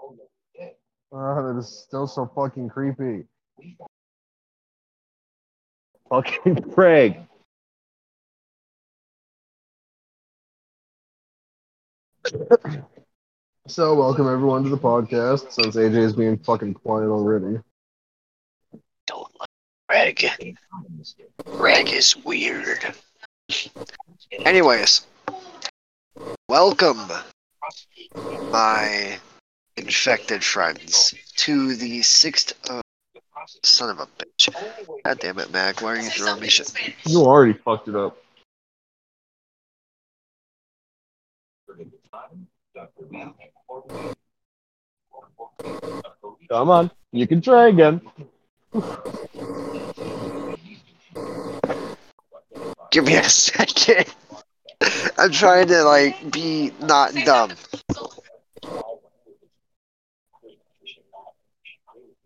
Oh, that is still so fucking creepy. Fucking Craig. so, welcome everyone to the podcast. Since AJ is being fucking quiet already. Don't like Greg. Greg is weird. Anyways, welcome, my infected friends, to the sixth. Uh, son of a bitch. God damn it, Mac. Why are you throwing me shit? You already fucked it up. Come on, you can try again. Give me a second. I'm trying to, like, be not dumb.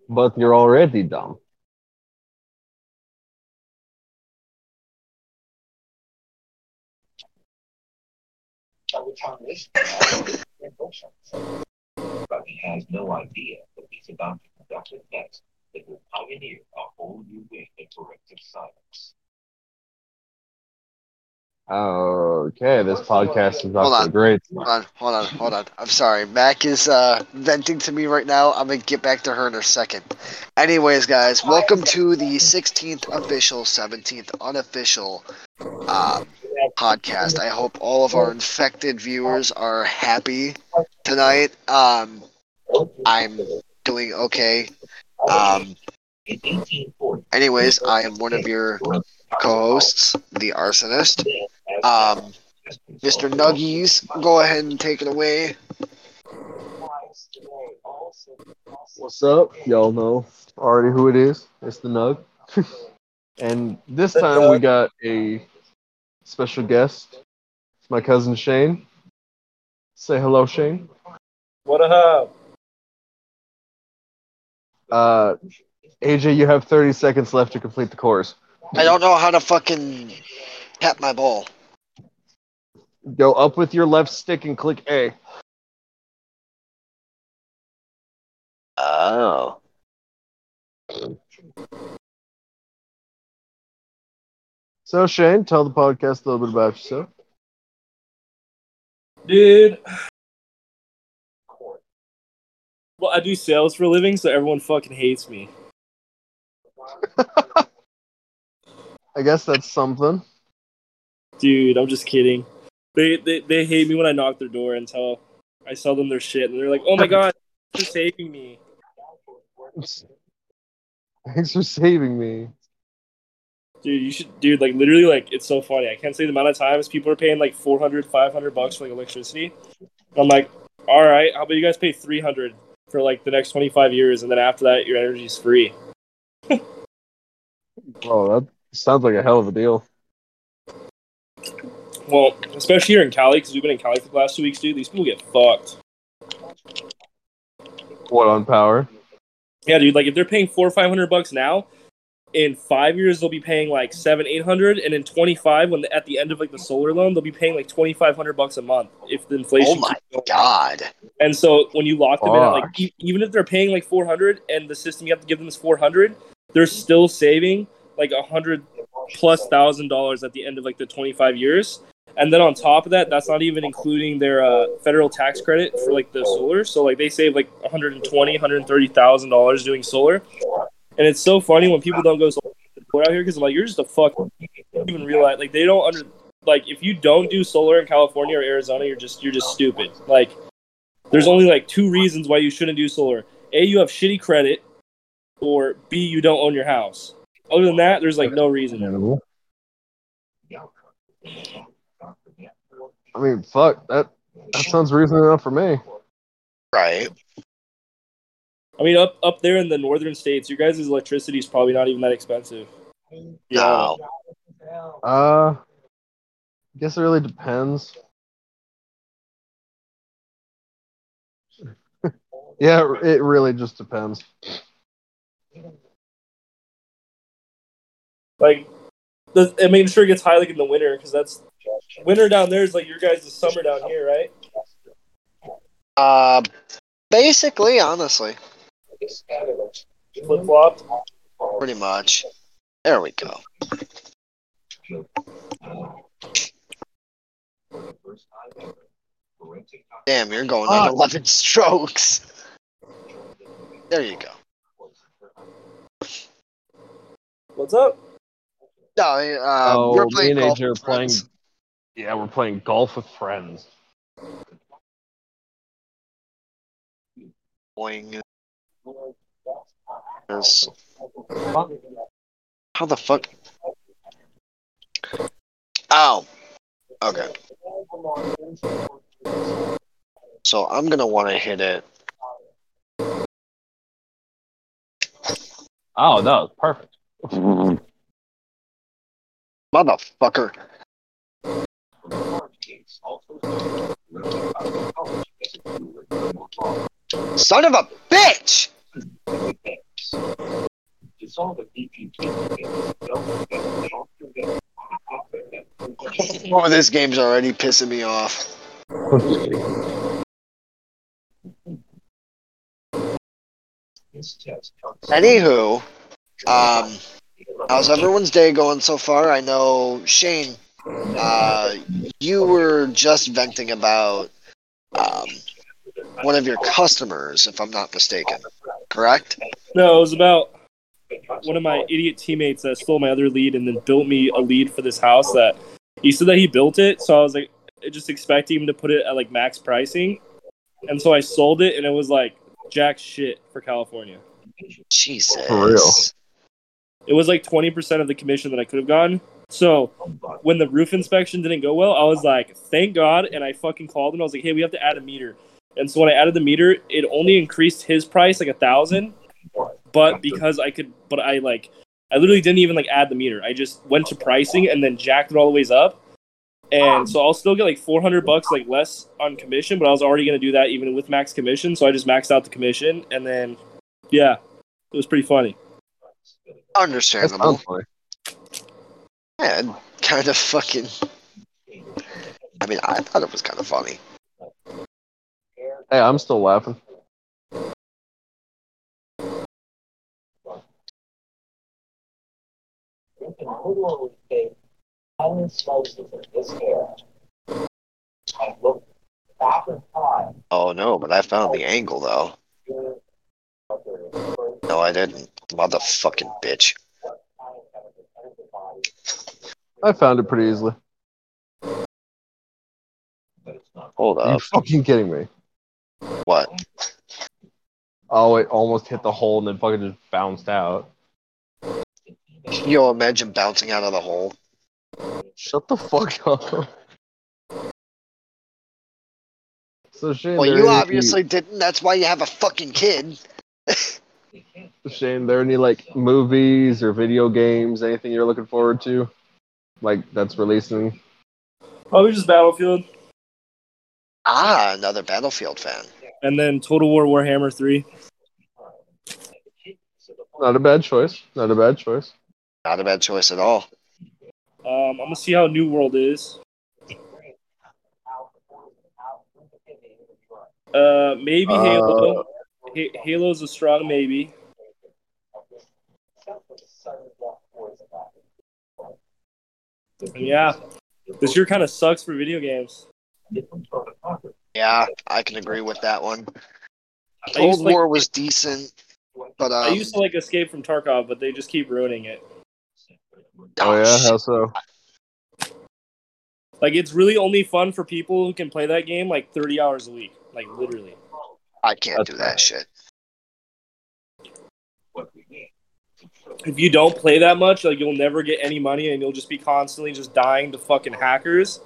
But you're already dumb. but he has no idea that he's about to conduct a test that will pioneer a whole new way in forensic science. Okay, this podcast is Hold to on. great. Hold on, hold on, hold on. I'm sorry. Mac is uh, venting to me right now. I'm gonna get back to her in a second. Anyways, guys, welcome to the 16th official, 17th unofficial uh, podcast. I hope all of our infected viewers are happy tonight. Um, I'm doing okay. Um, anyways, I am one of your co-hosts, the arsonist. Um, Mr. Nuggies, go ahead and take it away. What's up? Y'all know already who it is. It's the Nug. and this time we got a special guest. It's my cousin Shane. Say hello, Shane. What up? Uh, AJ, you have 30 seconds left to complete the course. I don't know how to fucking tap my ball. Go up with your left stick and click A. Oh. So, Shane, tell the podcast a little bit about yourself. Dude. Well, I do sales for a living, so everyone fucking hates me. I guess that's something. Dude, I'm just kidding. They, they they hate me when I knock their door and tell I sell them their shit, and they're like, "Oh my god, you're saving me." Thanks for saving me. Dude, you should, dude, like literally, like it's so funny. I can't say the amount of times people are paying like 400, 500 bucks for like electricity. I'm like, all right, how about you guys pay 300 for like the next 25 years, and then after that, your energy's free. Oh, that sounds like a hell of a deal. Well, especially here in Cali, because we've been in Cali for the last two weeks, dude. These people get fucked. What on power? Yeah, dude. Like if they're paying four or five hundred bucks now, in five years they'll be paying like seven, eight hundred, and in twenty five, when at the end of like the solar loan, they'll be paying like twenty five hundred bucks a month if the inflation. Oh my keeps god. And so when you lock them in at like e- even if they're paying like four hundred, and the system you have to give them is four hundred, they're still saving like a hundred plus thousand dollars at the end of like the twenty five years. And then on top of that, that's not even including their uh, federal tax credit for like the solar. So like they save like 120, 130,000 dollars doing solar. And it's so funny when people don't go solar out here because I'm like, you're just a fuck. Even realize like they don't under like if you don't do solar in California or Arizona, you're just you're just stupid. Like there's only like two reasons why you shouldn't do solar. A, you have shitty credit, or B, you don't own your house. Other than that, there's like no reason. I mean, fuck that. That sounds reasonable enough for me. Right. I mean, up up there in the northern states, your guys' electricity is probably not even that expensive. No. Uh, I guess it really depends. yeah, it really just depends. Like, the, I mean, sure it gets high like in the winter because that's winter down there is like your guys' summer down here, right? Uh, Basically, honestly, Flip flopped. pretty much. There we go. Damn, you're going on 11 strokes. There you go. What's up? No, uh, Oh, we're playing and golf AJ are with playing. Friends. Yeah, we're playing golf with friends. Boing. Yes. How the fuck? Ow. Okay. So I'm gonna want to hit it. Oh, that was perfect. Mm-hmm. Motherfucker. Son of a bitch! Oh, this game's already pissing me off. Anywho, um, how's everyone's day going so far? I know Shane, uh, you were just venting about um, one of your customers, if I'm not mistaken. Correct? No, it was about one of my idiot teammates that stole my other lead and then built me a lead for this house that he said that he built it. So I was like, just expecting him to put it at like max pricing. And so I sold it and it was like jack shit for California. Jesus. For real. It was like 20% of the commission that I could have gotten. So when the roof inspection didn't go well, I was like, thank God. And I fucking called him. I was like, hey, we have to add a meter. And so when I added the meter, it only increased his price like a thousand. But because I could, but I like, I literally didn't even like add the meter. I just went to pricing and then jacked it all the ways up. And so I'll still get like 400 bucks like less on commission, but I was already going to do that even with max commission. So I just maxed out the commission. And then, yeah, it was pretty funny. That Understandable. Yeah, kind of fucking. I mean, I thought it was kind of funny. Hey, I'm still laughing. Oh no, but I found the angle though. No, I didn't. Motherfucking bitch. I found it pretty easily. Hold Are you fucking kidding me? What? Oh, it almost hit the hole and then fucking just bounced out. Can you imagine bouncing out of the hole? Shut the fuck up. So Shane, Well, you any- obviously didn't. That's why you have a fucking kid. Shane, there any like movies or video games, anything you're looking forward to, like that's releasing? Probably just Battlefield Ah, another Battlefield fan. and then Total War Warhammer 3. Not a bad choice. Not a bad choice. Not a bad choice at all. Um, I'm gonna see how New World is. Uh, maybe Uh, Halo. Ha- Halo's a strong maybe. Yeah, this year kind of sucks for video games. Yeah, I can agree with that one. I Cold used, to, like, War was decent, but I um, used to like Escape from Tarkov, but they just keep ruining it. Oh yeah, how so? Like it's really only fun for people who can play that game like 30 hours a week, like literally. I can't That's do that shit. If you don't play that much, like you'll never get any money and you'll just be constantly just dying to fucking hackers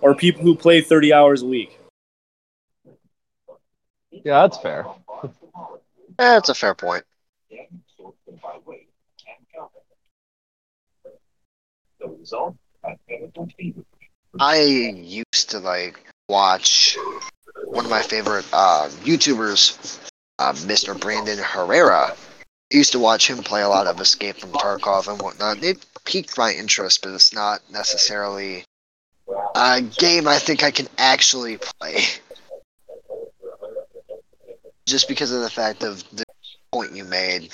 or people who play 30 hours a week. Yeah, that's fair. That's a fair point. I used to like watch one of my favorite uh, YouTubers, uh, Mr. Brandon Herrera. Used to watch him play a lot of Escape from Tarkov and whatnot. It piqued my interest, but it's not necessarily a game I think I can actually play. just because of the fact of the point you made.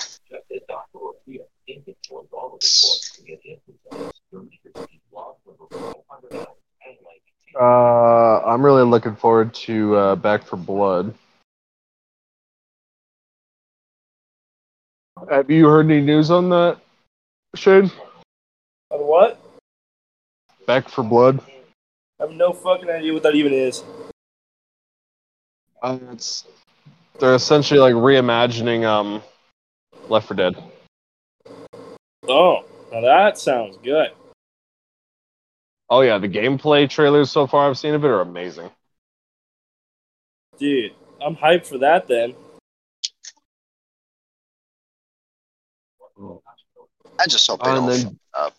Uh, I'm really looking forward to uh, Back 4 Blood. Have you heard any news on that, Shane? On what? Back 4 Blood. I have no fucking idea what that even is. Uh, it's they're essentially like reimagining um Left 4 Dead. Oh, now that sounds good. Oh yeah, the gameplay trailers so far I've seen of it are amazing. Dude, I'm hyped for that then. I just hope they Uh, and don't. then up.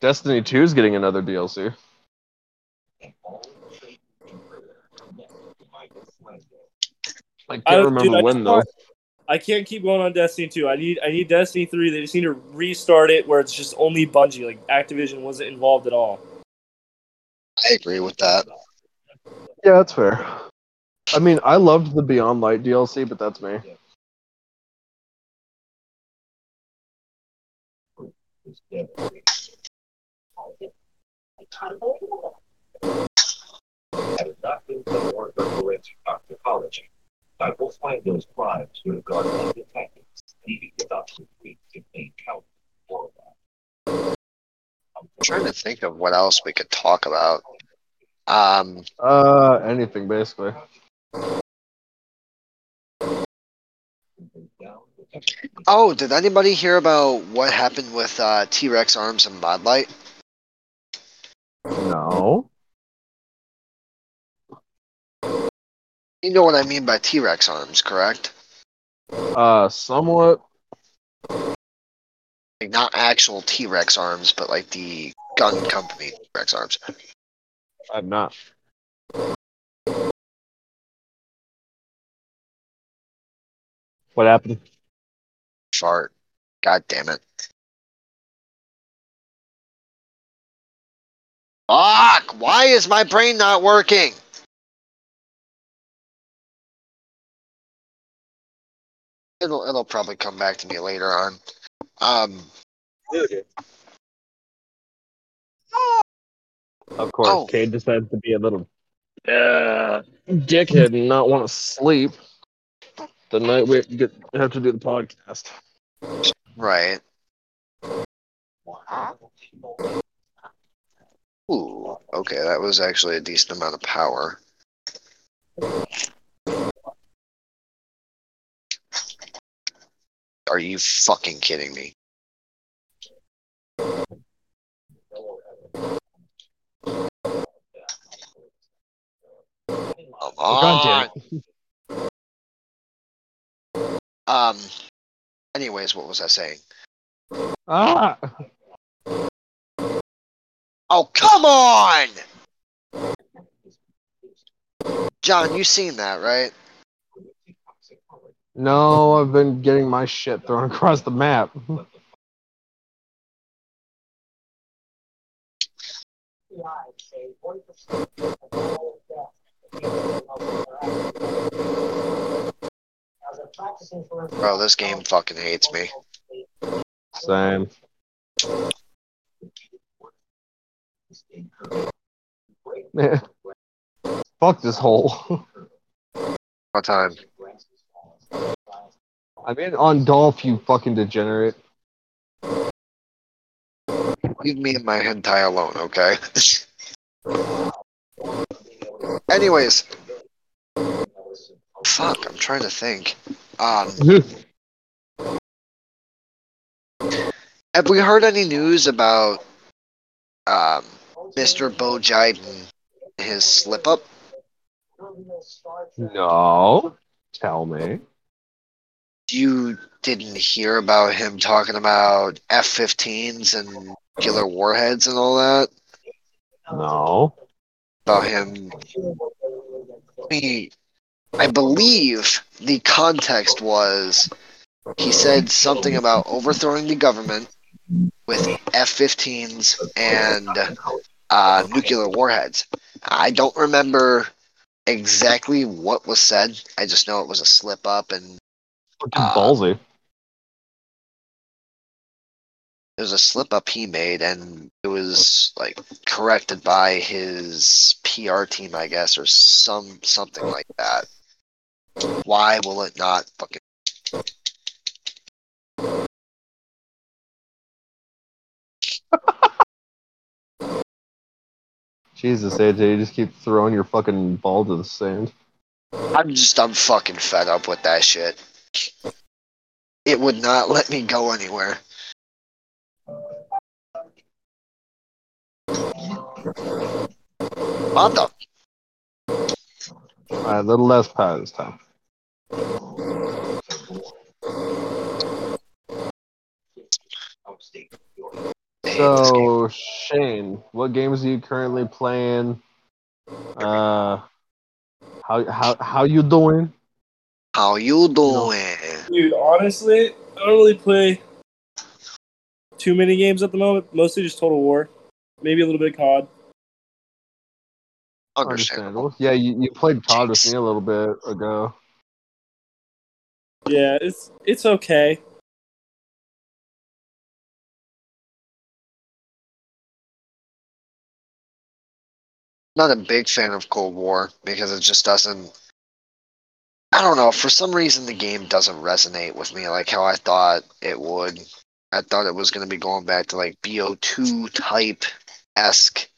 Destiny 2 is getting another DLC. I can't I remember dude, I when just though. I can't keep going on Destiny 2. I need I need Destiny 3. They just need to restart it where it's just only Bungie. Like Activision wasn't involved at all. I agree with that. Yeah, that's fair. I mean, I loved the Beyond Light DLC, but that's me. Had it not for the work of forensic toxicology, I will find those crimes would have gone undetected, leaving the doctor weak to main count for that. I'm trying to think of what else we could talk about. Um, Uh, anything basically. Oh, did anybody hear about what happened with uh, T Rex arms and Modlite? No. You know what I mean by T Rex arms, correct? Uh, somewhat. Like not actual T Rex arms, but like the gun company T Rex arms. I'm not. What happened? Fart. God damn it. Fuck! Why is my brain not working? It'll it'll probably come back to me later on. Um Of course, Oh. Cade decides to be a little uh, dickhead and not want to sleep the night we get have to do the podcast. Right. Ooh, okay, that was actually a decent amount of power. Are you fucking kidding me? Come on. Um. Anyways, what was I saying? Ah, Oh, come on! John, you seen that, right? no, I've been getting my shit thrown across the map. Bro, this game fucking hates me. Same. Fuck this hole. What time? I'm in on Dolph, you fucking degenerate. Leave me and my hentai alone, okay? Anyways. Fuck, I'm trying to think. Um, have we heard any news about um, Mr. Bo Jiden, his slip up? no. Tell me. You didn't hear about him talking about F 15s and killer warheads and all that? No. About him. He, I believe the context was he said something about overthrowing the government with F 15s and uh, nuclear warheads. I don't remember exactly what was said. I just know it was a slip up and Uh, ballsy. it was a slip up he made and it was like corrected by his PR team, I guess, or some something like that. Why will it not fucking Jesus, AJ, you just keep throwing your fucking ball to the sand. I'm just I'm fucking fed up with that shit. It would not let me go anywhere. What the All right, a little less power this time. Upstate New York. I hate this game. So, Shane, what games are you currently playing? Uh, how how how you doing? How you doing? Dude, honestly, I don't really play too many games at the moment. Mostly just Total War, maybe a little bit of COD. Understandable. Yeah, you, you played COD with me a little bit ago. Yeah, it's it's okay. Not a big fan of Cold War because it just doesn't. I don't know. For some reason, the game doesn't resonate with me like how I thought it would. I thought it was going to be going back to like BO2 type esque.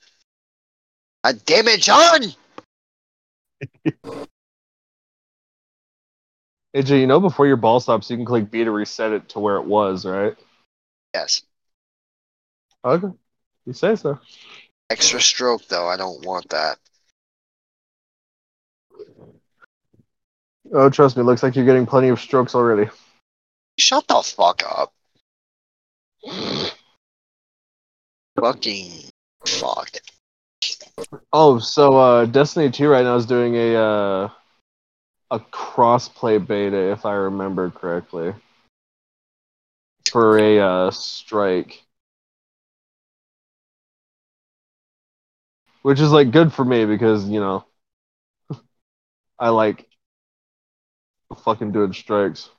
God damn it, John! AJ, you know before your ball stops, you can click B to reset it to where it was, right? Yes. Okay, you say so. Extra stroke, though. I don't want that. Oh, trust me, looks like you're getting plenty of strokes already. Shut the fuck up. Fucking fuck. Oh, so uh, Destiny 2 right now is doing a uh, a crossplay beta, if I remember correctly, for a uh, strike, which is like good for me because you know I like fucking doing strikes,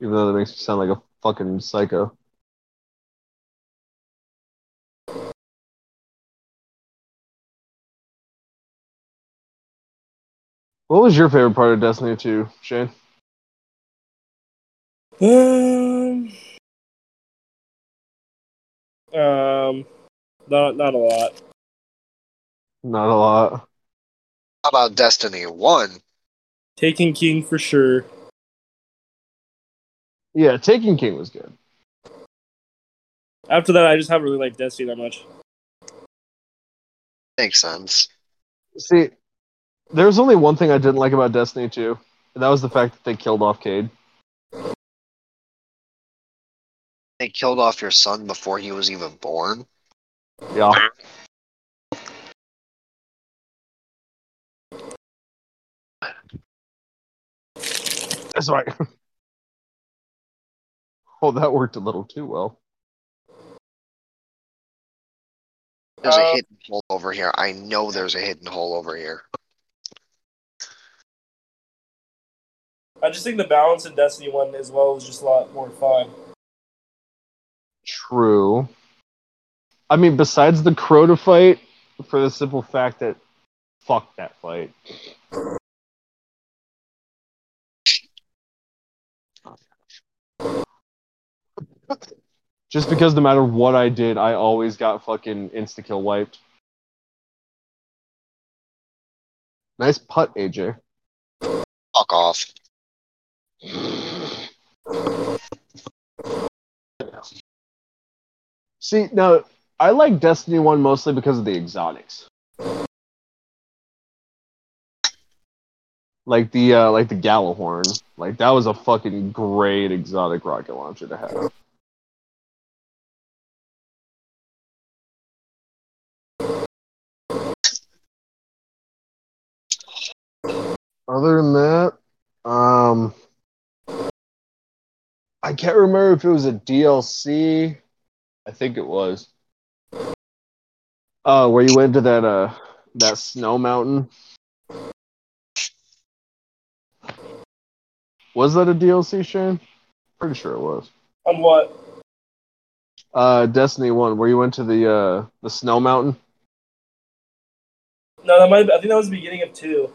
even though that makes me sound like a fucking psycho. What was your favorite part of Destiny 2, Shane? Um, um, not not a lot. Not a lot. How about Destiny 1? Taken King for sure. Yeah, Taken King was good. After that, I just haven't really liked Destiny that much. Makes sense. See, there was only one thing I didn't like about Destiny 2, and that was the fact that they killed off Cade. They killed off your son before he was even born. Yeah. That's right. oh, that worked a little too well. There's Uh, a hidden hole over here. I know there's a hidden hole over here. I just think the balance in Destiny One as well is just a lot more fun. True. I mean, besides the Crota fight, for the simple fact that fuck that fight. Just because no matter what I did, I always got fucking insta kill wiped. Nice putt, AJ. Fuck off. See, now I like Destiny 1 mostly because of the exotics. Like the uh like the Gjallarhorn. Like that was a fucking great exotic rocket launcher to have. Other than that, um I can't remember if it was a DLC. I think it was. Uh, where you went to that uh that snow mountain. Was that a DLC, Shane? Pretty sure it was. On what? Uh, Destiny One, where you went to the uh the snow mountain. No, that might. I think that was the beginning of two.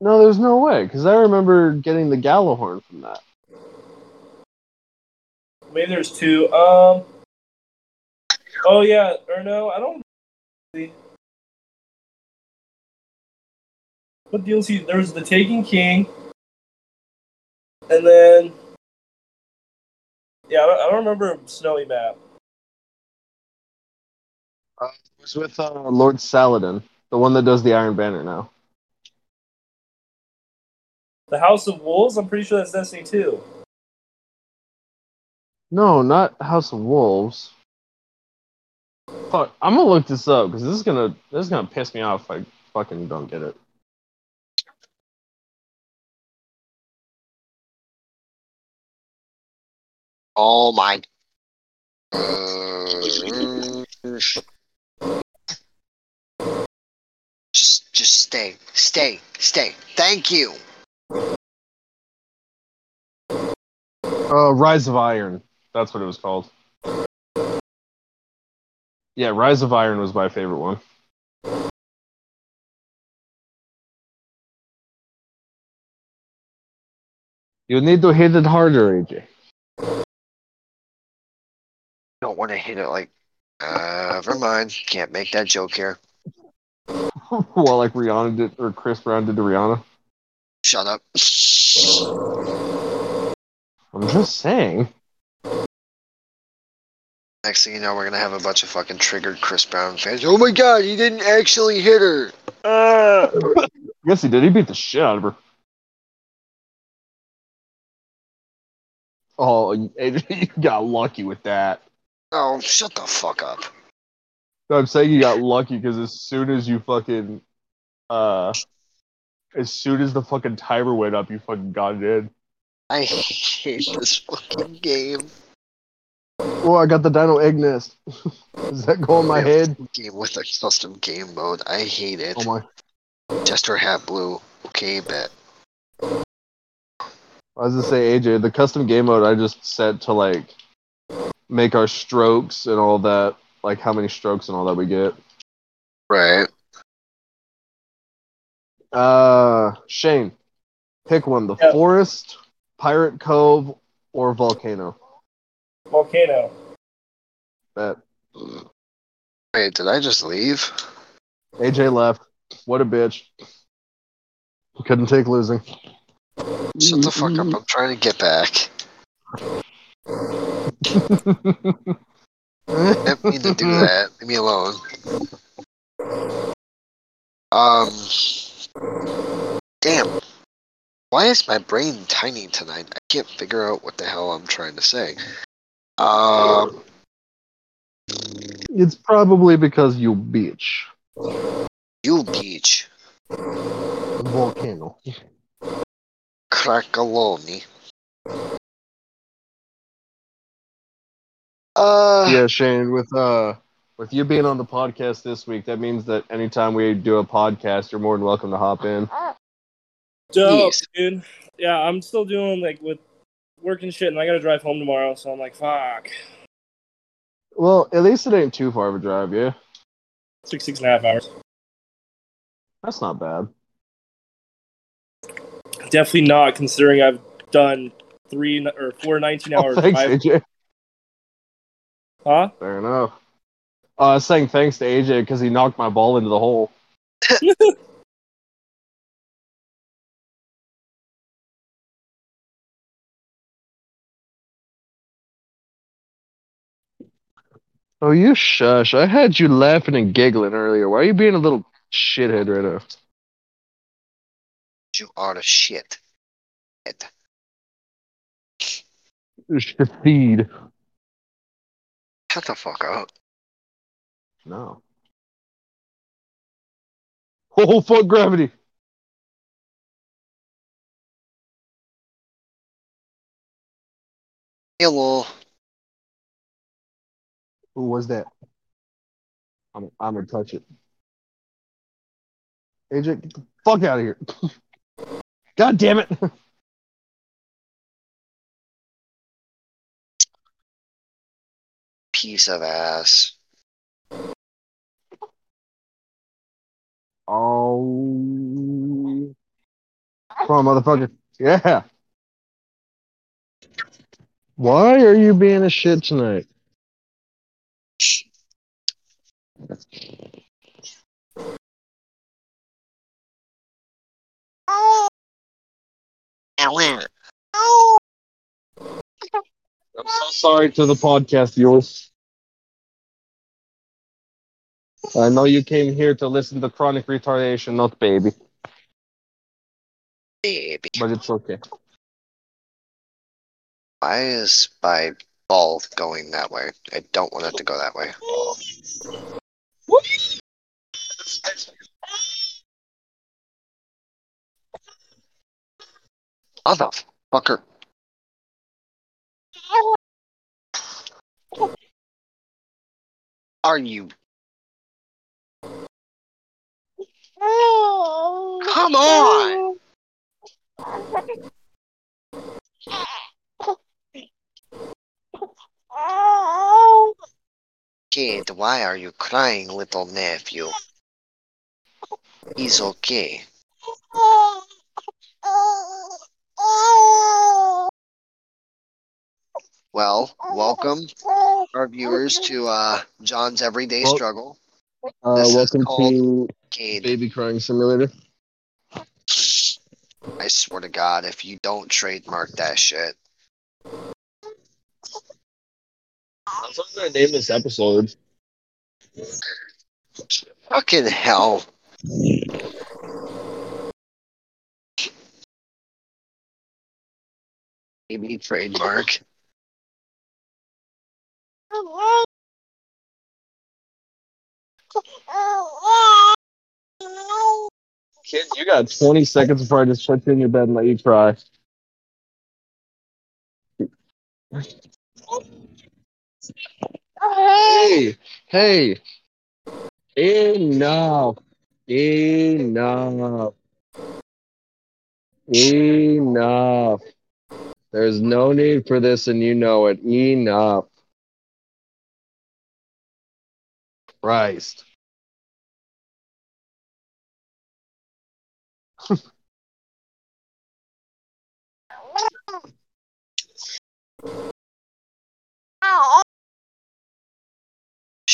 No, there's no way, because I remember getting the Gjallarhorn from that. Maybe there's two. Um. Oh yeah, or no, I don't. see. What DLC? There was the Taken King, and then yeah, I don't, I don't remember Snowy Map. Uh, it was with uh, Lord Saladin, the one that does the Iron Banner now. The House of Wolves. I'm pretty sure that's Destiny two. No, not House of Wolves. Fuck, I'm gonna look this up because this is gonna this is gonna piss me off if I fucking don't get it. Oh my. Just, just stay, stay, stay. Thank you. Uh, Rise of Iron. That's what it was called. Yeah, Rise of Iron was my favorite one. You need to hit it harder, AJ. Don't want to hit it like. Uh, never mind. Can't make that joke here. well, like Rihanna did, or Chris Brown did to Rihanna. Shut up. I'm just saying. Next thing you know, we're gonna have a bunch of fucking triggered Chris Brown fans. Oh my god, he didn't actually hit her. Uh. Yes, he did. He beat the shit out of her. Oh, you got lucky with that. Oh, shut the fuck up. No, I'm saying you got lucky because as soon as you fucking, uh, as soon as the fucking timer went up, you fucking got it in. I hate this fucking game. Oh, I got the Dino Egg Nest. Does that go in my head? Game with a custom game mode. I hate it. Oh my! Jester Hat Blue. Okay, bet. I was gonna say AJ, the custom game mode I just set to like make our strokes and all that, like how many strokes and all that we get. Right. Uh, Shane, pick one: the Yeah. forest, pirate cove, or volcano. Volcano. Bet Wait, did I just leave? AJ left. What a bitch. Couldn't take losing. Shut the fuck up. I'm trying to get back. I didn't need to do that. Leave me alone. Um. Damn. Why is my brain tiny tonight? I can't figure out what the hell I'm trying to say. Um. It's probably because you bitch. You beach. Volcano. Cracoloni. Uh. Yeah, Shane, with uh with you being on the podcast this week, that means that anytime we do a podcast, you're more than welcome to hop in. Dope, Jeez. dude. Yeah, I'm still doing like with work and shit, and I gotta drive home tomorrow, so I'm like, fuck. Well, at least it ain't too far of a drive, yeah. Six, six and a half hours. That's not bad. Definitely not, considering I've done three or four 19 hour Oh, thanks, drive. AJ. Huh? Fair enough. Uh, I was saying thanks to AJ because he knocked my ball into the hole. Oh, you shush. I had you laughing and giggling earlier. Why are you being a little shithead right now? You are the shit. Shafid. Shut the fuck up. No. Oh, fuck gravity. Hello. Who was that? I'm, I'm gonna touch it. AJ, get the fuck out of here. God damn it! Piece of ass. Oh, come on, motherfucker! Yeah. Why are you being a shit tonight? I'm so sorry to the podcast viewers. I know you came here to listen to chronic retardation, not baby, Baby. but it's okay. Why is my ball going that way? I don't want it to go that way. Motherfucker. Are you? Come on! Kid, why are you crying, little nephew? He's okay. Well, welcome our viewers to uh, John's Everyday Well- Struggle. Uh, welcome called- to Cade, Baby Crying Simulator. I swear to God, if you don't trademark that shit, That's what I'm gonna name this episode. fucking hell. Maybe trademark. Kid, you got 20 seconds before I just put you in your bed and let you cry. Hey, hey, enough, enough, enough. There's no need for this, and you know it. Enough. Christ.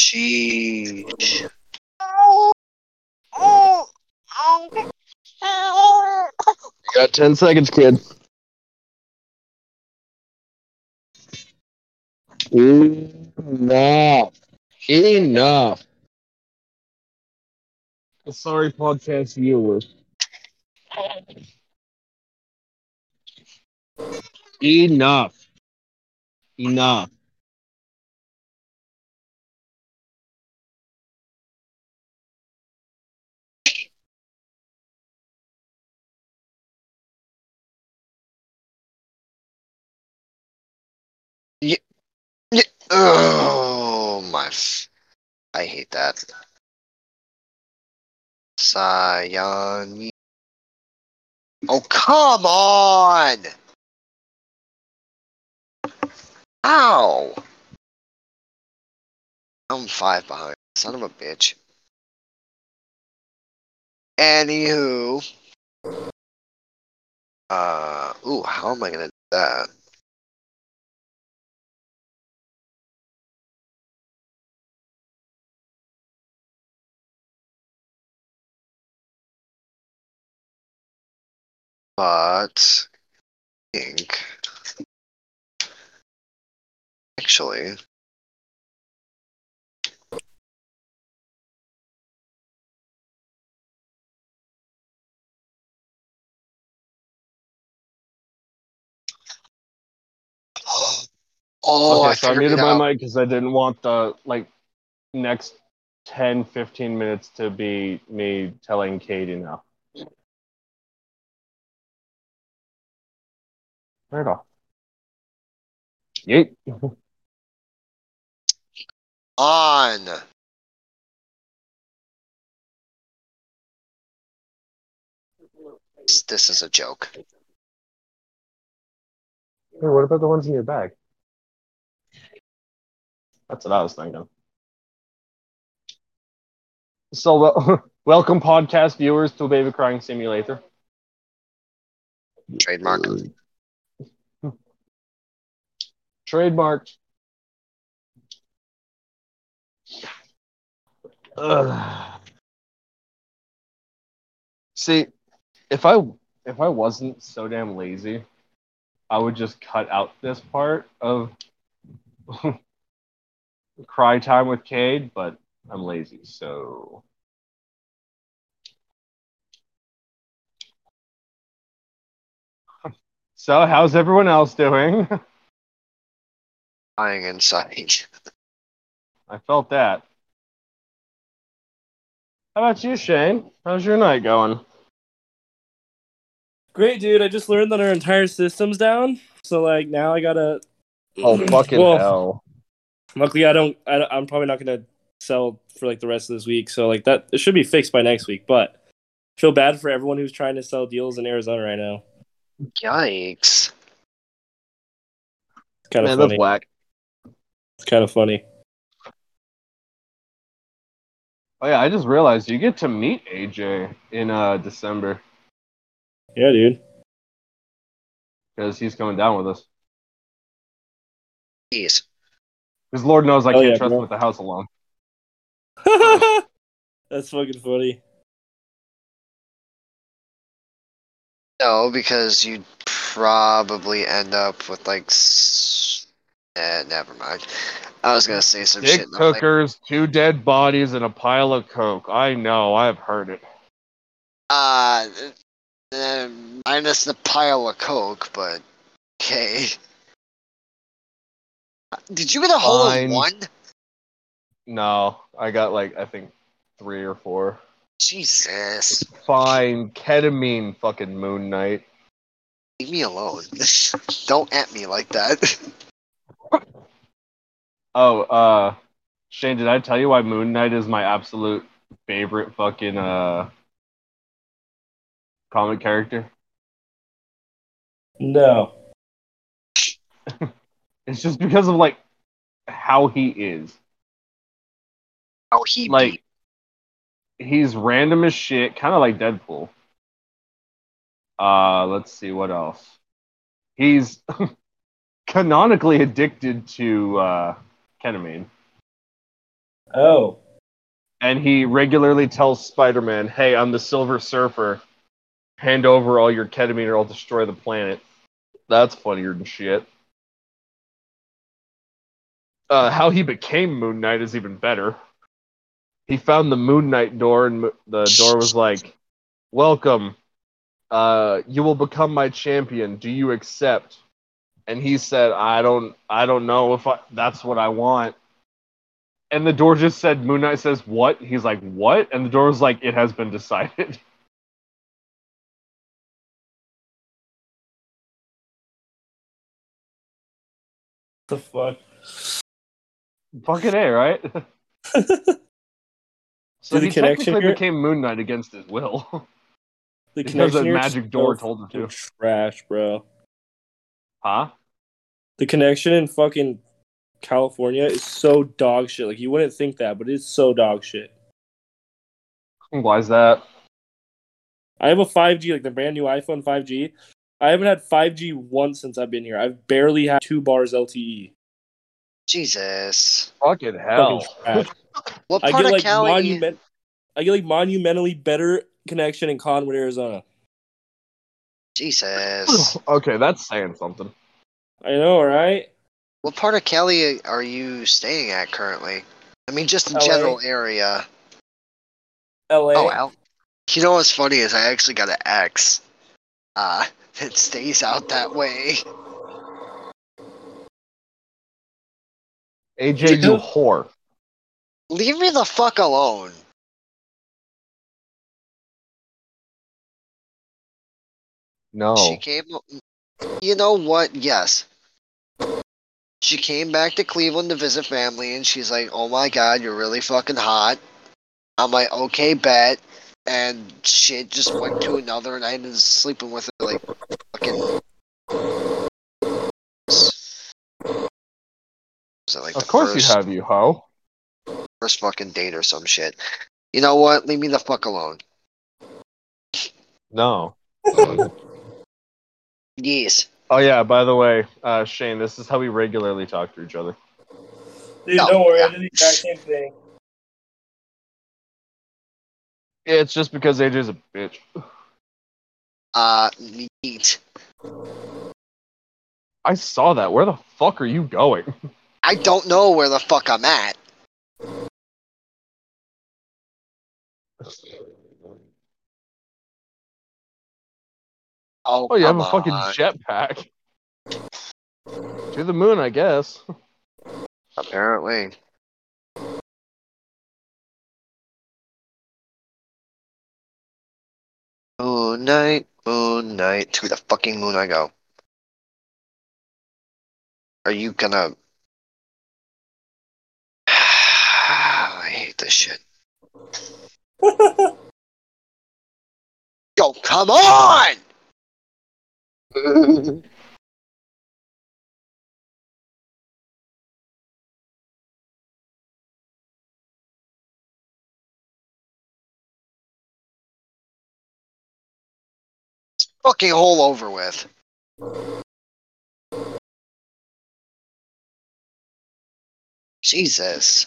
Sheesh. You got 10 seconds, kid. Enough. Enough. Sorry, podcast viewers. Enough. Enough. Oh my! I hate that. Cyan. Oh come on! Ow! I'm five behind. Son of a bitch. Anywho. Uh, ooh, how am I gonna do that? But I think actually. Oh, okay, I so I figured muted my mic because I didn't want the like next 10, 15 minutes to be me telling Katie now. Right off. Yeet. On. This- This is a joke. Hey, what about the ones in your bag? That's what I was thinking. So, wel- welcome, podcast viewers, to Baby Crying Simulator. Trademark. Trademarked. Ugh. See, if I if I wasn't so damn lazy, I would just cut out this part of cry time with Cade, but I'm lazy, so So how's everyone else doing? Dying inside. I felt that. How about you, Shane? How's your night going? Great, dude. I just learned that our entire system's down. So like now I gotta. Oh fucking Well, hell! Luckily, I don't. I, I'm probably not gonna sell for like the rest of this week. So like that, it should be fixed by next week. But I feel bad for everyone who's trying to sell deals in Arizona right now. Yikes. It's kind of Man, funny. that's whack. It's kind of funny. Oh yeah, I just realized you get to meet AJ in uh December Yeah, dude. because he's coming down with us. Jeez. Because Lord knows I Hell can't yeah, trust bro. him with the house alone. That's fucking funny. No, because you'd probably end up with like. S- eh, never mind. I was gonna say some Dick shit. like, cookers, two dead bodies, and a pile of coke. I know, I've heard it. uh, uh, minus the pile of coke, but okay. Did you get a hole in one? No, I got like I think three or four. Jesus, Fine, ketamine, fucking Moon Knight. leave me alone. Don't at me like that. Oh, uh, Shane, did I tell you why Moon Knight is my absolute favorite fucking uh comic character? No. It's just because of like how he is. How he Like he's random as shit, kind of like Deadpool. Uh, let's see what else. He's canonically addicted to uh ketamine. Oh. and he regularly tells Spider-Man, "Hey, I'm the Silver Surfer. Hand over all your ketamine, or I'll destroy the planet." That's funnier than shit. Uh, how he became Moon Knight is even better. He found the Moon Knight door, and the door was like, "Welcome. Uh, you will become my champion. Do you accept?" And he said, "I don't. I don't know if I, that's what I want." And the door just said, Moon Knight says, what? He's like, what? And the door was like, it has been decided. The fuck. Fucking A, right? so he technically here- became Moon Knight against his will. The because a magic door told him to. Trash, bro. huh? The connection in fucking California is so dog shit. Like you wouldn't think that, but it's so dog shit. Why is that? I have a 5G, like the brand new iPhone 5G. I haven't had 5G once since I've been here. I've barely had two bars LTE. Jesus. Fucking hell. Fucking trash. What I part get of like Cali? monument. I get like monumentally better connection in Cottonwood, Arizona. Jesus. okay, that's saying something. I know, right? what part of Cali are you staying at currently? I mean, just in LA. general area. LA. Oh, Al. You know what's funny is I actually got an ex. Uh, that stays out that way. AJ, you whore. Leave me the fuck alone. No. She came. You know what? Yes. She came back to Cleveland to visit family, and she's like, "Oh my god, you're really fucking hot." I'm like, "Okay, bet." and shit just went to another, and I ended up sleeping with her like fucking. Was it like Of course first, you have, you hoe. first fucking date or some shit? You know what? Leave me the fuck alone. No. Yes. Oh yeah. By the way, uh, Shane, this is how we regularly talk to each other. Dude, No, don't worry, yeah. I did the exact same thing. Yeah, it's just because AJ's a bitch. Uh, neat. I saw that. Where the fuck are you going? I don't know where the fuck I'm at. Oh, Oh, you have come a fucking jetpack. To the moon, I guess. Apparently. Moon Knight, moon night. To the fucking moon I go. Are you gonna. I hate this shit. Yo, come on! fucking hole over with. Jesus.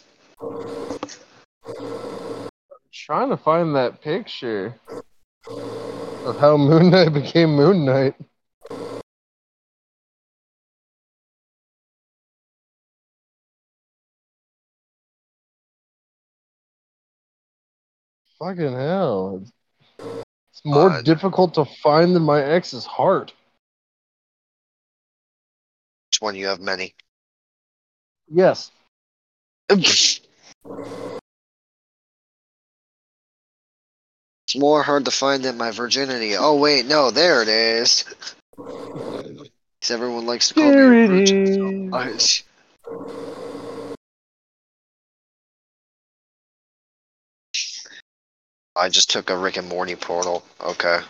trying to find that picture of how Moon Knight became Moon Knight. Fucking hell. It's more God. difficult to find than my ex's heart. Which one you have many? Yes. It's more hard to find than my virginity. Oh wait, no, there it is. 'Cause everyone likes to call me There it virgin so much. I just took a Rick and Morty portal. Okay.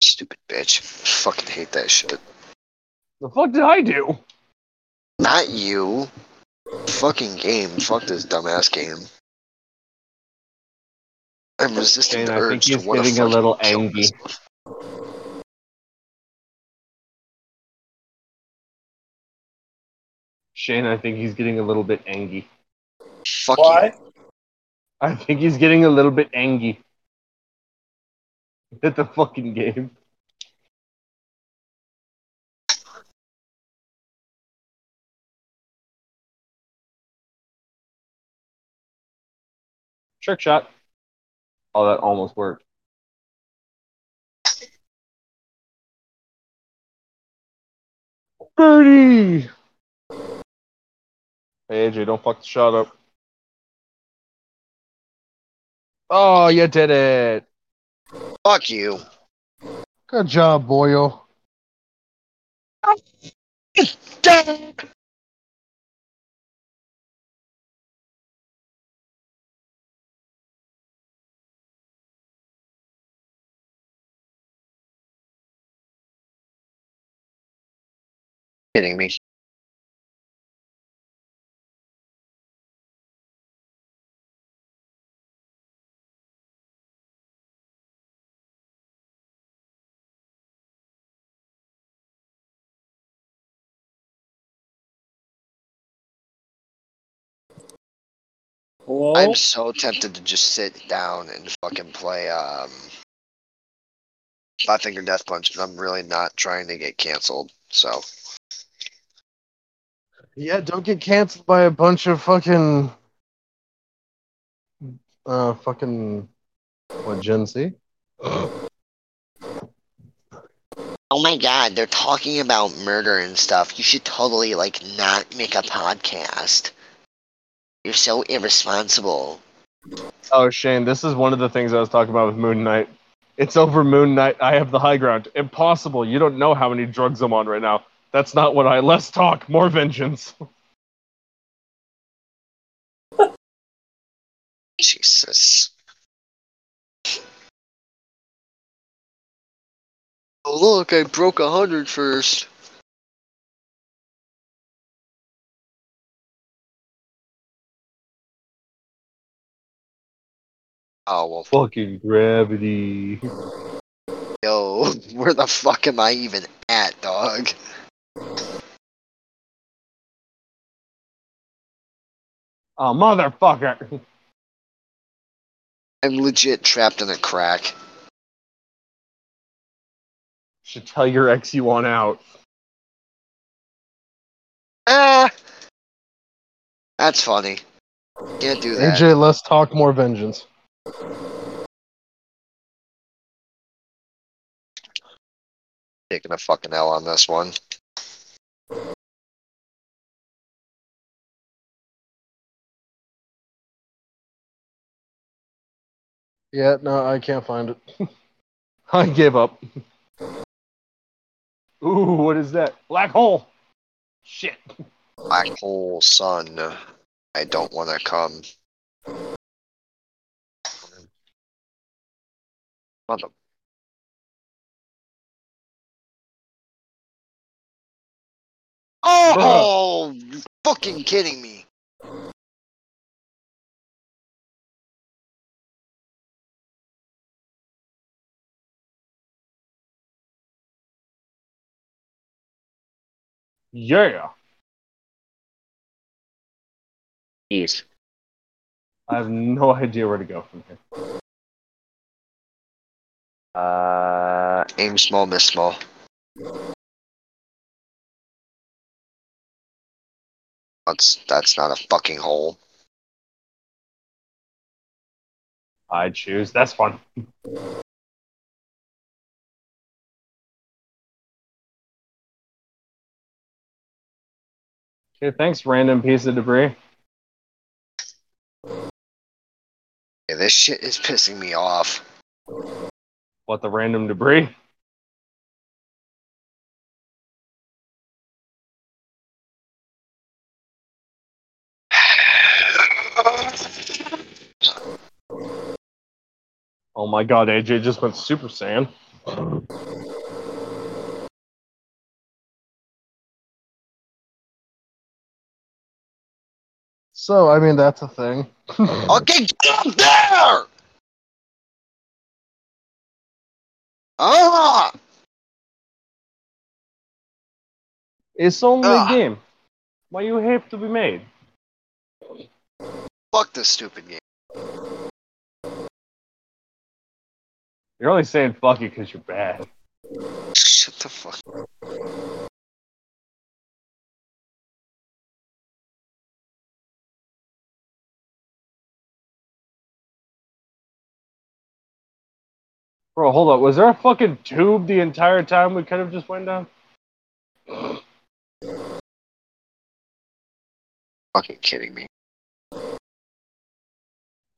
Stupid bitch. Fucking hate that shit. The fuck did I do? Not you. Fucking game. Fuck this dumbass game. I'm resisting Shane, the I think urge he's to want to getting a fucking little kill angry. myself. Shane, I think he's getting a little bit angry. Fuck Why? I think he's getting a little bit angry. At the fucking game. Trick shot. Oh, that almost worked. Birdie! Hey, AJ, don't fuck the shot up. Oh, you did it. Fuck you. Good job, boyo. Kidding me. Hello? I'm so tempted to just sit down and fucking play um Five Finger Death Punch, but I'm really not trying to get canceled. So Yeah, don't get canceled by a bunch of fucking. Uh, fucking. What, Gen Z? Oh my god, they're talking about murder and stuff. You should totally like not make a podcast. You're so irresponsible. Oh, Shane, this is one of the things I was talking about with Moon Knight. It's over Moon Knight. I have the high ground. Impossible. You don't know how many drugs I'm on right now. That's not what I. Less talk, more vengeance. Jesus. Oh, look, I broke a hundred first. Oh well, Fucking gravity. yo, where the fuck am I even at, dog? Oh, motherfucker. I'm legit trapped in a crack. Should tell your ex you want out. Ah, that's funny. Can't do that. AJ, let's talk more vengeance. Taking a fucking L on this one. Yeah, no, I can't find it. I give up. Ooh, what is that? Black hole. Shit. Black hole sun. I don't want to come. Mother. Oh, you fucking kidding me. Yeah. Yes. I have no idea where to go from here. Uh, aim small, miss small. That's that's not a fucking hole. I choose. That's fun. Okay, thanks, random piece of debris. Yeah, this shit is pissing me off. What the random debris? Oh my god, AJ just went Super Saiyan. So, I mean, that's a thing. Okay, get up there! Ah! It's only Ah. a game. Why you have to be made? Fuck this stupid game. You're only saying fuck it because you're bad. Shut the fuck. Bro, hold up. Was there a fucking tube the entire time we could have just went down? Fucking kidding me.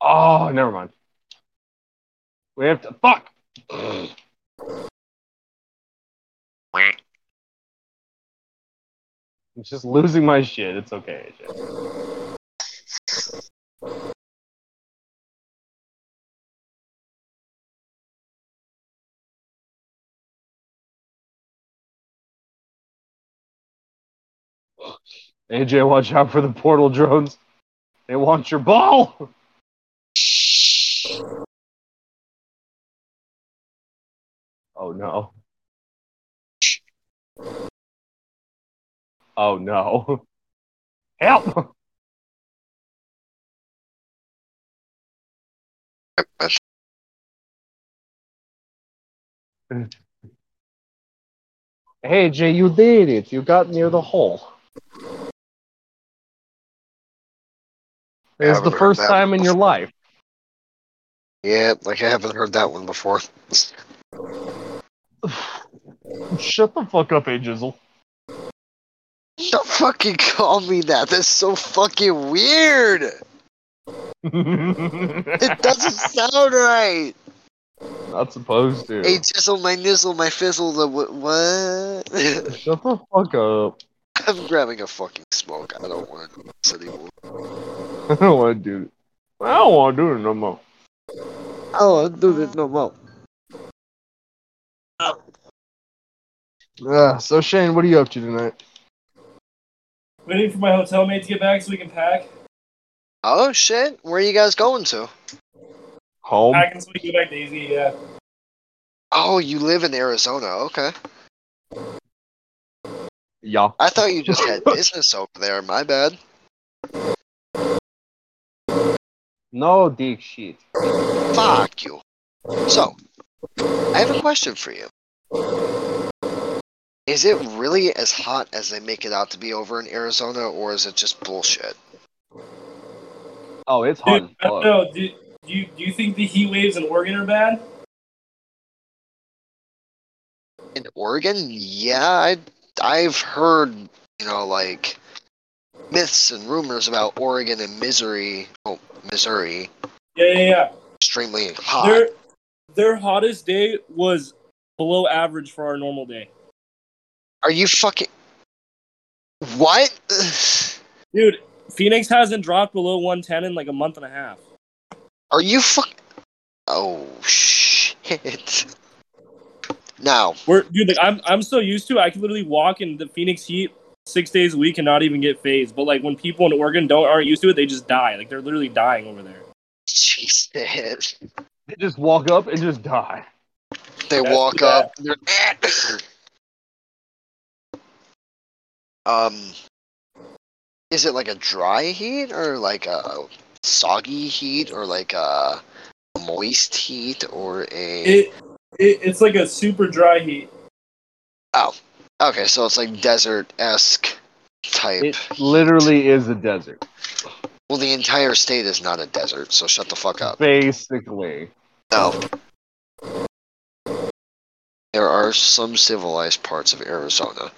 Oh, never mind. We have to fuck. I'm just losing my shit. It's okay, AJ. AJ, watch out for the portal drones. They want your ball. Oh no. Oh no. Help! Hey Jay, you did it. You got near the hole. It's the first time in your life. Yeah, like I haven't heard that one before. Shut the fuck up, A Jizzle. Don't fucking call me that. That's so fucking weird. It doesn't sound right. Not supposed to. Hey, jizzle, my nizzle, my fizzle, the wh- what? Shut the fuck up. I'm grabbing a fucking smoke. I don't want to do this anymore. I don't want to do it. I don't want to do it no more. Oh, do this no more. Uh, so Shane, what are you up to tonight? Waiting for my hotel mate to get back so we can pack. Oh shit! Where are you guys going to? Home. Packing so we can get back to AZ, yeah. Oh, you live in Arizona. Okay. Yeah. I thought you just had business over there. My bad. No dick shit. Fuck you. So, I have a question for you. Is it really as hot as they make it out to be over in Arizona, or is it just bullshit? Oh, it's hot Dude, as I don't fuck. know. Do, do, you, do you think the heat waves in Oregon are bad? In Oregon, yeah, I I've heard you know like myths and rumors about Oregon and Missouri, oh Missouri, Yeah, yeah, yeah. extremely hot. Their, their hottest day was below average for our normal day. Are you fucking what? Dude, Phoenix hasn't dropped below 110 in like a month and a half. Are you fuck? Oh shit! Now, We're dude, like I'm I'm so used to it, I can literally walk in the Phoenix heat six days a week and not even get phased. But like when people in Oregon don't aren't used to it, they just die. Like they're literally dying over there. Jesus, They just walk up and just die. they That's walk too bad. up. They're um, is it like a dry heat or like a soggy heat or like a moist heat or a? It, it it's like a super dry heat. Oh, okay, so it's like desert esque type. It literally is a desert. Well, the entire state is not a desert, so shut the fuck up. Basically. No. There are some civilized parts of Arizona.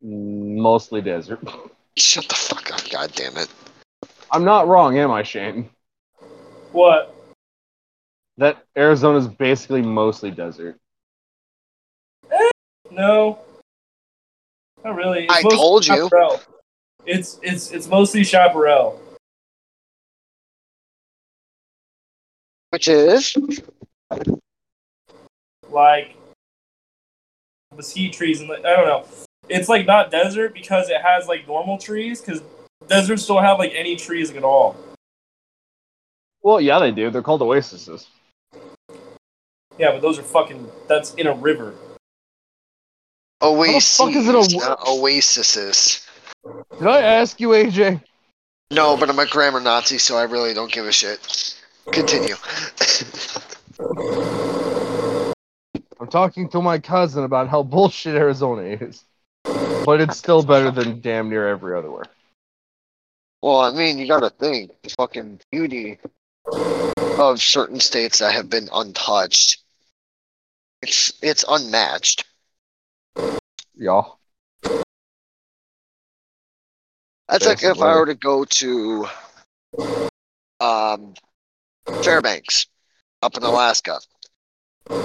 Mostly desert. Shut the fuck up, god damn it. I'm not wrong, am I, Shane? What? That Arizona's basically mostly desert. No. Not really. It's I mostly told you. chaparral. It's it's it's mostly chaparral. Which is? Like mesquite trees and like, I don't know. It's like not desert because it has like normal trees because deserts don't have like any trees at all. Well, yeah, they do. They're called oases. Yeah, but those are fucking. That's in a river. Oasis. fuck is it a- not oases. Did I ask you, AJ? No, but I'm a grammar Nazi, so I really don't give a shit. Continue. I'm talking to my cousin about how bullshit Arizona is. But it's still better than damn near every other where. well, I mean, you gotta think. The fucking beauty of certain states that have been untouched. It's it's unmatched. Yeah. That's like if I were to go to um, Fairbanks up in Alaska,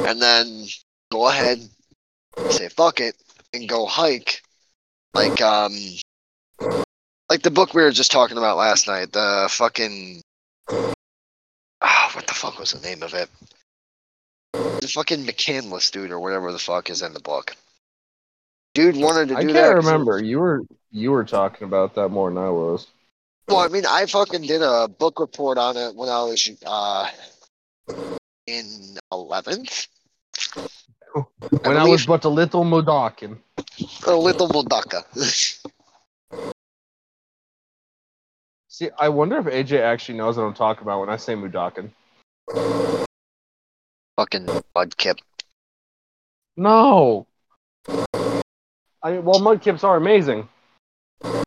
and then go ahead, say fuck it, and go hike, like um, like the book we were just talking about last night, the fucking ah, what the fuck was the name of it? The fucking McCandless dude or whatever the fuck is in the book. Dude wanted to do that. I can't that. remember. You were you were talking about that more than I was. Well, I mean, I fucking did a book report on it when I was uh, in 11th. When I, was but a little Mudokon. a little Moldaka. See, I wonder if AJ actually knows what I'm talking about when I say Mudokon. Fucking Mudkip. No. I mean, well, mudkips are amazing.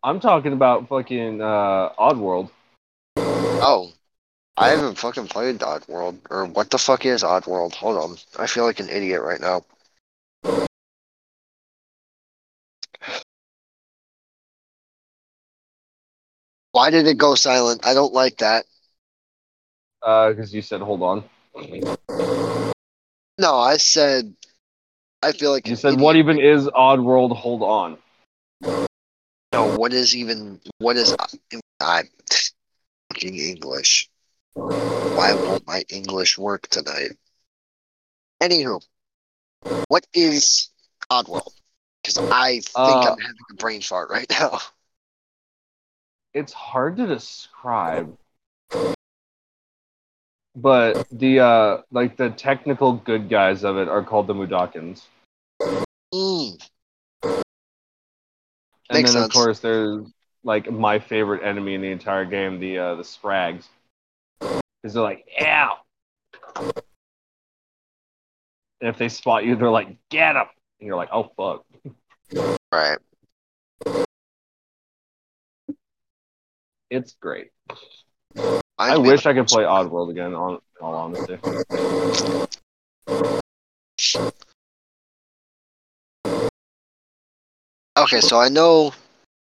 I'm talking about fucking uh, Oddworld. Oh. I haven't fucking played Oddworld. Or what the fuck is Oddworld? Hold on. I feel like an idiot right now. Why did it go silent? I don't like that. Uh, because you said, hold on. No, I said. I feel like You said, what even is Oddworld? Hold on. No, what is even what is I fucking English. Why won't my English work tonight? Anywho, what is Oddworld? Because I think Uh, I'm having a brain fart right now. It's hard to describe. But the uh like the technical good guys of it are called the Mudokons. Mm, And Makes then sense. of course there's like my favorite enemy in the entire game, the uh the Sprags. Because they're like, ow. And if they spot you, they're like, get him. And you're like, oh fuck. right. It's great. I, I wish I could play Oddworld again, on in all honesty. Okay, so I know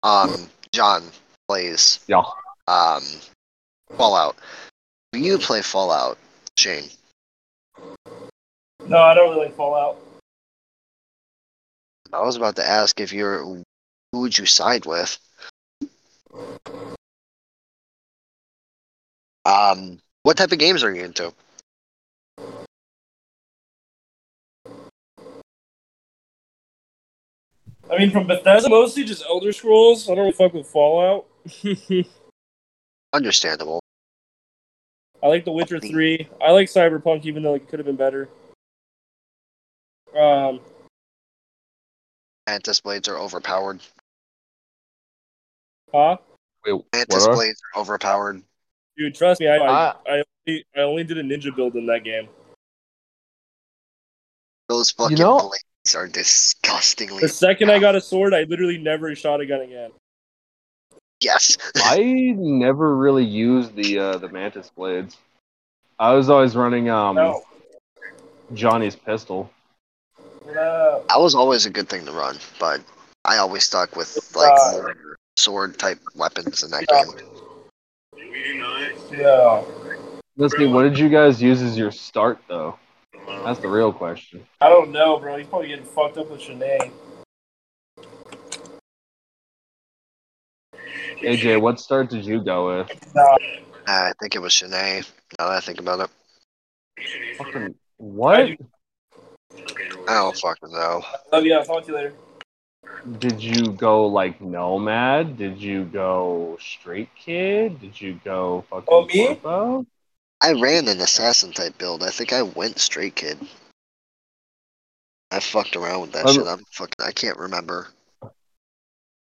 um John plays Yeah. um Fallout. Do you play Fallout, Shane? No, I don't really like Fallout. I was about to ask if you're who would you side with? Um what type of games are you into? I mean, from Bethesda, mostly just Elder Scrolls. I don't really fuck with Fallout. Understandable. I like The Witcher 3. I like Cyberpunk, even though it could have been better. Um, Mantis blades are overpowered. huh? Wait, Mantis what are- blades are overpowered. Dude, trust me, I, I, I, only, I only did a ninja build in that game. Those fucking know- blades are disgustingly The second I got a sword, I literally never shot a gun again. yes. I never really used the uh, the mantis blades. I was always running um No. Johnny's pistol. No. That was always a good thing to run, but I always stuck with like Uh, sword type weapons in that Yeah. game. No. Let's see, what did you guys use as your start though? That's the real question. I don't know, bro. He's probably getting fucked up with Shanae. AJ, what start did you go with? No. I think it was Shanae. Now that I think about it, Fucking what? I I don't fucking know. Oh, Love you. I'll talk to you later. Did you go like nomad? Did you go straight kid? Did you go fucking Oh, me? corpo? I ran an assassin type build. I think I went straight kid. I fucked around with that Um, shit. I'm fucking. I can't remember.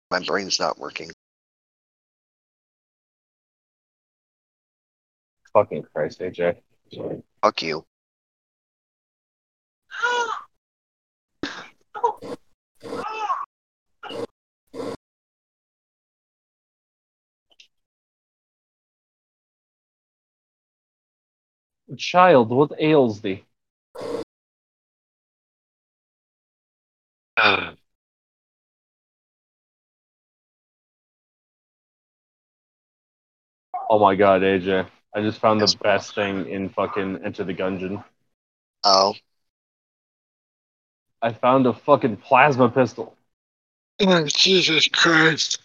My brain's not working. Fucking Christ, AJ. Sorry. Fuck you. Child, what ails thee? Oh my god, AJ. I just found Yes, the best thing in fucking Enter the Gungeon. Oh. I found a fucking plasma pistol. Oh, Jesus Christ.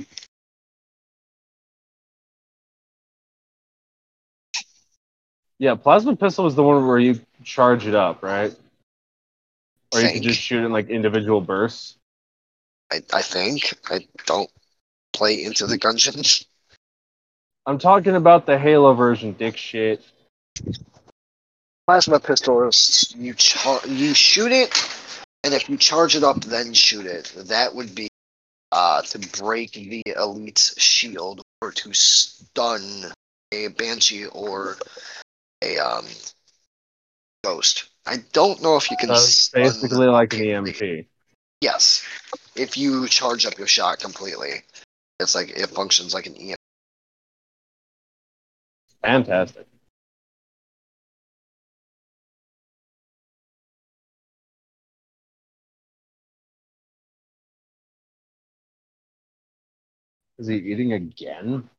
Yeah, plasma pistol is the one where you charge it up, right? Or you can just shoot in like individual bursts. I, I think. I don't play into the Gungeons. I'm talking about the Halo version, dick shit. Plasma pistol is you char- you shoot it, and if you charge it up, then shoot it. That would be uh, to break the elite's shield or to stun a banshee or a um ghost. I don't know if you can. So basically like an. EMP. Yes, if you charge up your shot completely, it's like it functions like an EMP. Fantastic. Is he eating again?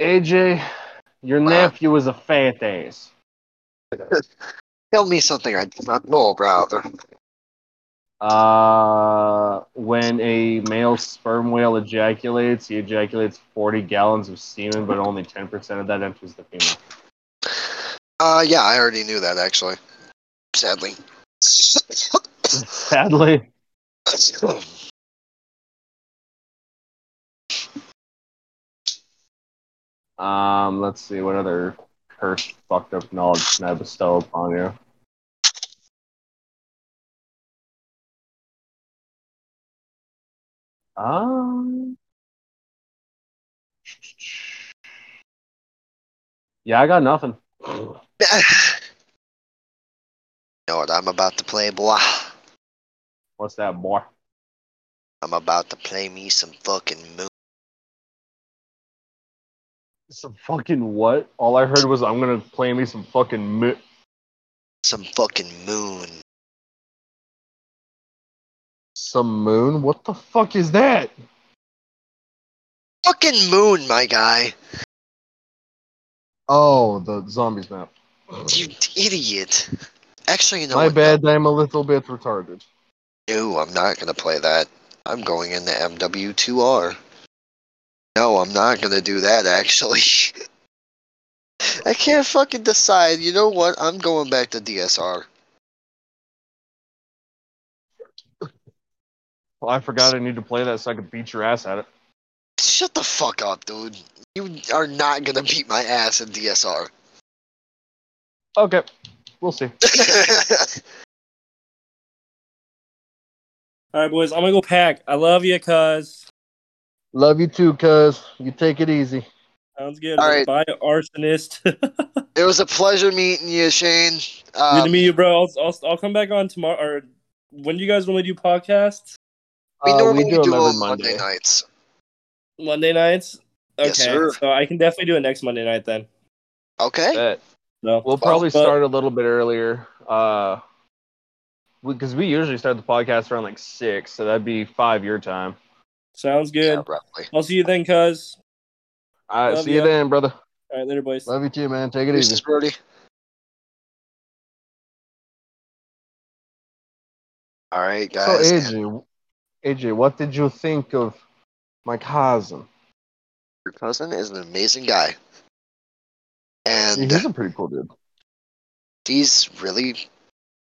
AJ, your nephew is a fat ass. Tell me something I do not know brother. Uh, when a male sperm whale ejaculates, he ejaculates 40 gallons of semen, but only 10% of that enters the female. Uh, yeah, I already knew that actually. Sadly. Sadly. Um, let's see, what other cursed, fucked up knowledge can I bestow upon you? Um, yeah, I got nothing. know what I'm about to play, boy? What's that, boy? I'm about to play me some fucking moon. Some fucking what? All I heard was I'm gonna play me some fucking mi- Some fucking moon. some moon. What the fuck is that? Fucking moon, my guy. Oh, the zombies map. You idiot. Actually, you know My what? bad. I'm a little bit retarded. No, I'm not gonna play that. I'm going into MW2R. No, I'm not gonna do that actually. I can't fucking decide. You know what? I'm going back to DSR. Well, I forgot I need to play that so I could beat your ass at it. Shut the fuck up, dude. You are not gonna beat my ass in DSR. Okay, we'll see. All right, boys. I'm gonna go pack. I love you, cuz. Love you too, cuz. You take it easy. Sounds good. All right. Bye, arsonist. It was a pleasure meeting you, Shane. Good to Um, meet you, bro. I'll, I'll, I'll come back on tomorrow. Or when do you guys normally do podcasts? we Uh, normally we do, do 'em them Monday. Monday. nights. Monday nights. Okay, Yes, sir. so I can definitely do it next Monday night then. Okay. Bet. No. We'll probably But- start a little bit earlier. Uh, because we usually start the podcast around like six, so that'd be five your time. Sounds good. Yeah, roughly. I'll see you then, cuz. All right, Love see you ya. then, brother. All right, later, boys. Love you too, man. Take it easy. Deuces, Brody. All right, guys. So. AJ, AJ, what did you think of my cousin? Your cousin is an amazing guy. Yeah, And he's a pretty cool dude. he's really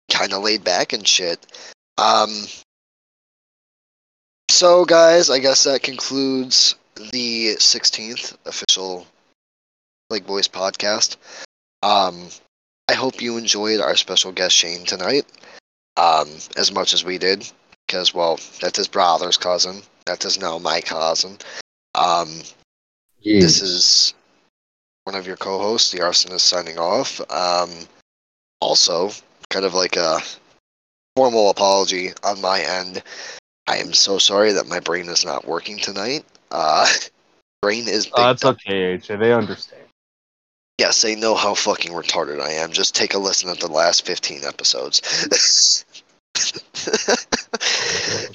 kind of laid back and shit. Um, so, guys, I guess that concludes the 16th official Lake Boys podcast. Um, I hope you enjoyed our special guest Shane tonight um, as much as we did, because, well, that's his brother's cousin. That is now my cousin. Um, this is one of your co-hosts, the arsonist, signing off. Um, also, kind of like a formal apology on my end. I am so sorry that my brain is not working tonight. Uh, brain is big. Oh, that's okay, AJ. They understand. yes, they know how fucking retarded I am. Just take a listen at the last 15 episodes.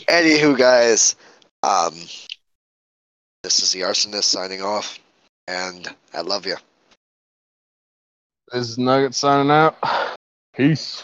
Anywho, guys, um, this is the arsonist signing off, and I love you. This is Nugget signing out. Peace.